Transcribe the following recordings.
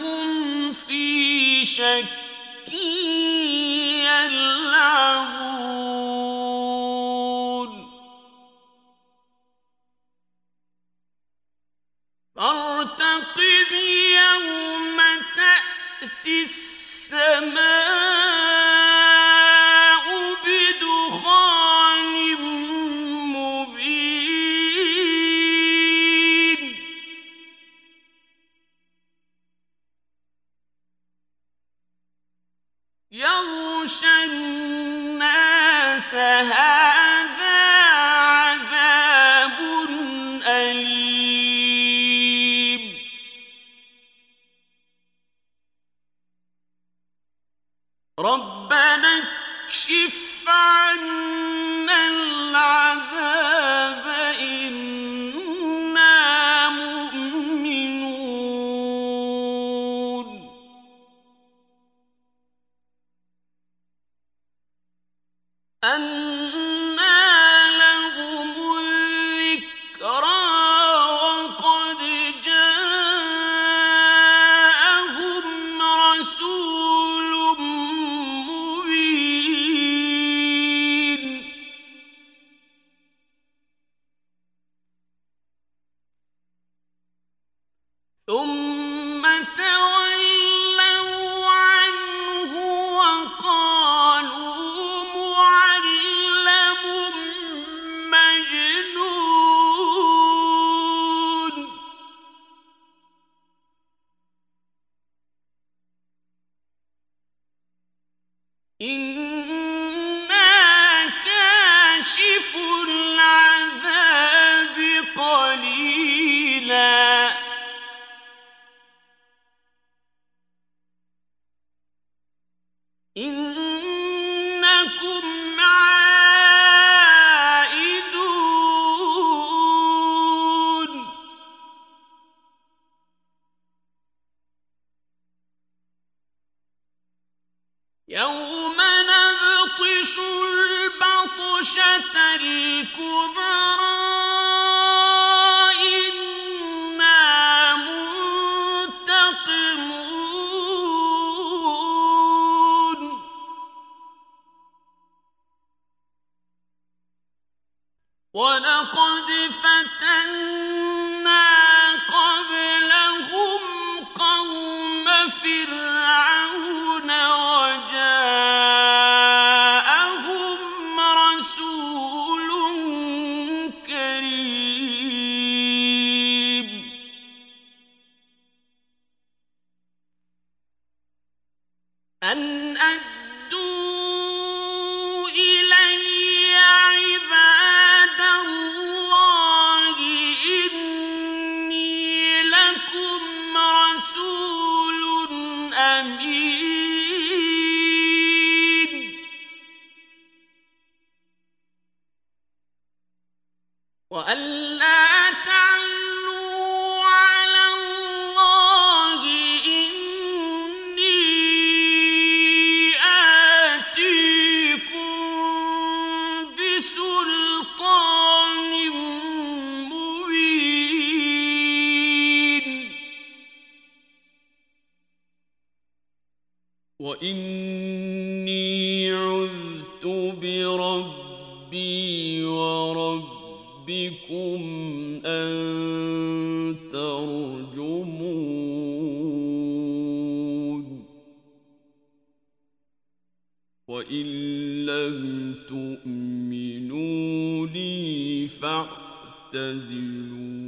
هم في شك الناس کاشف الكبرى فاعتزلون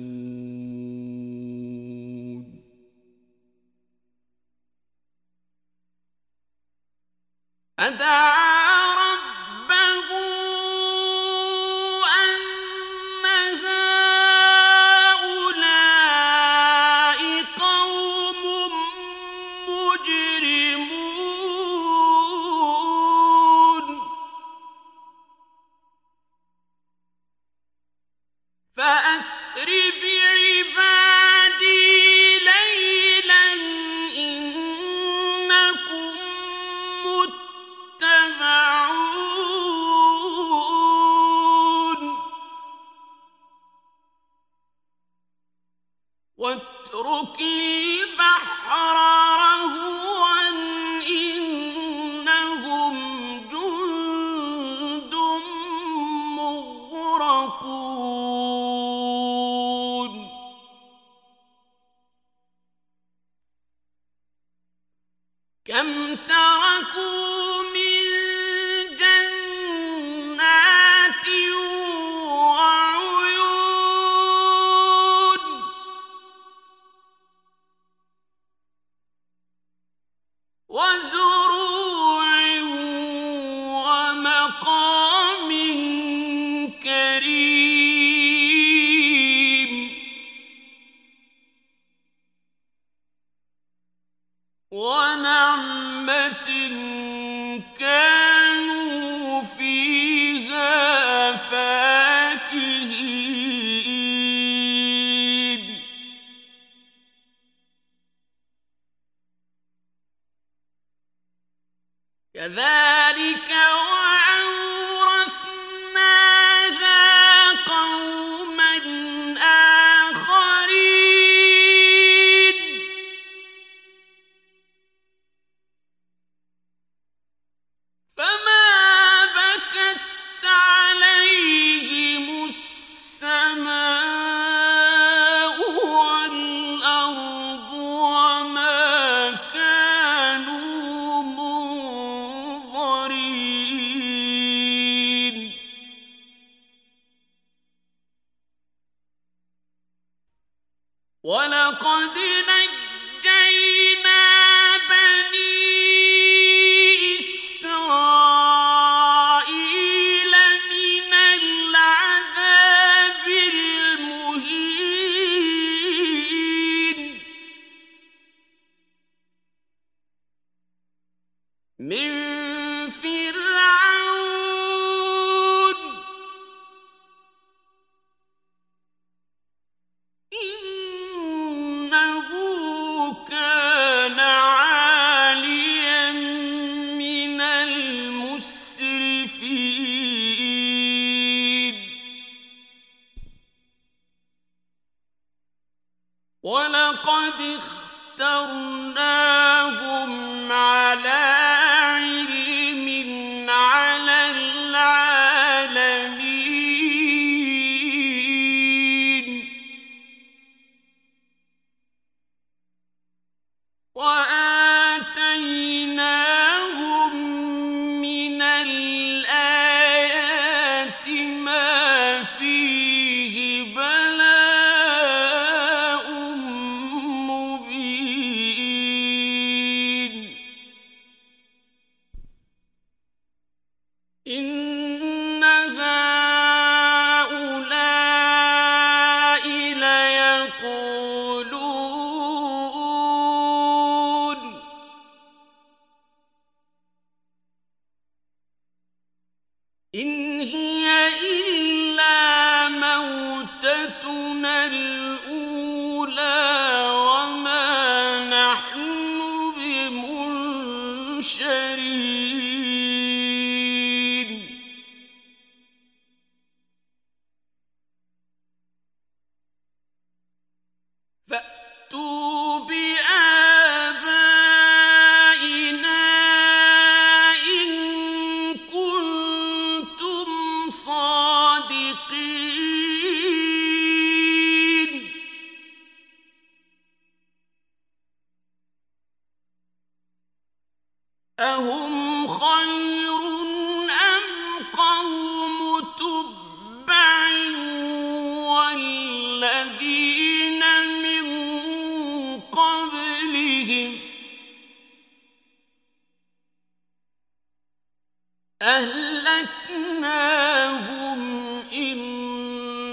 تركوا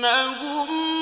إنهم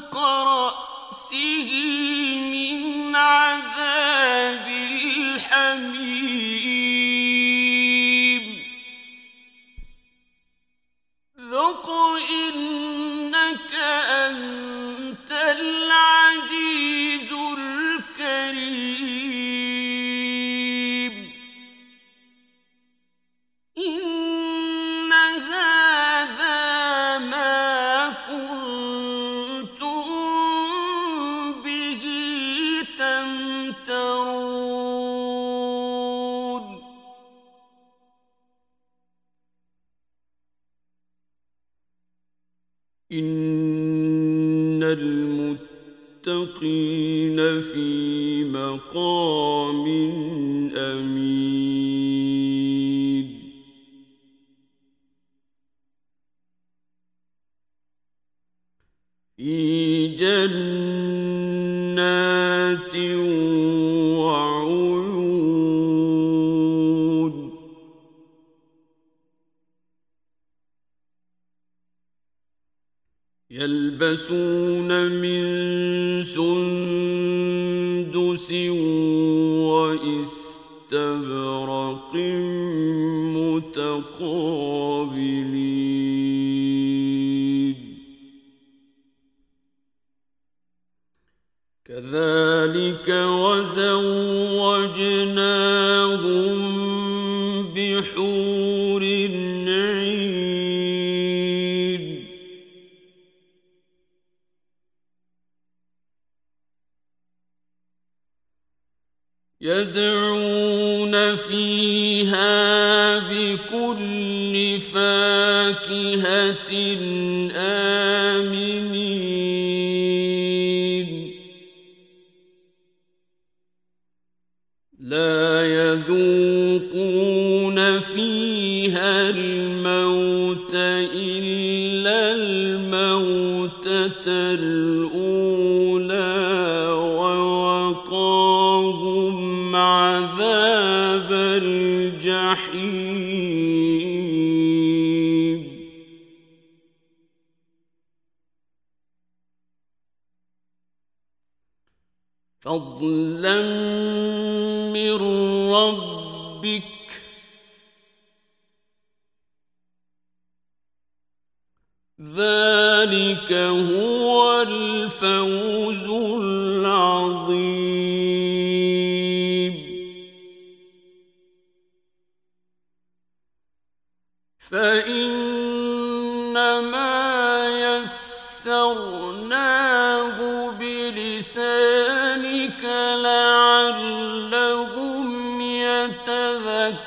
فوق رأسه من عذاب المتقين في مقام يلبسون من سندس واستبرق متقابلين. كذلك وزوجناهم بحور يدعون فيها بكل فاكهة آمنين. لا يذوقون فيها الموت إلا الموتة عذاب الجحيم. فضلا من ربك. ذلك هو الفوز العظيم. فإنما يسرناه بلسانك لعلهم يتذكرون.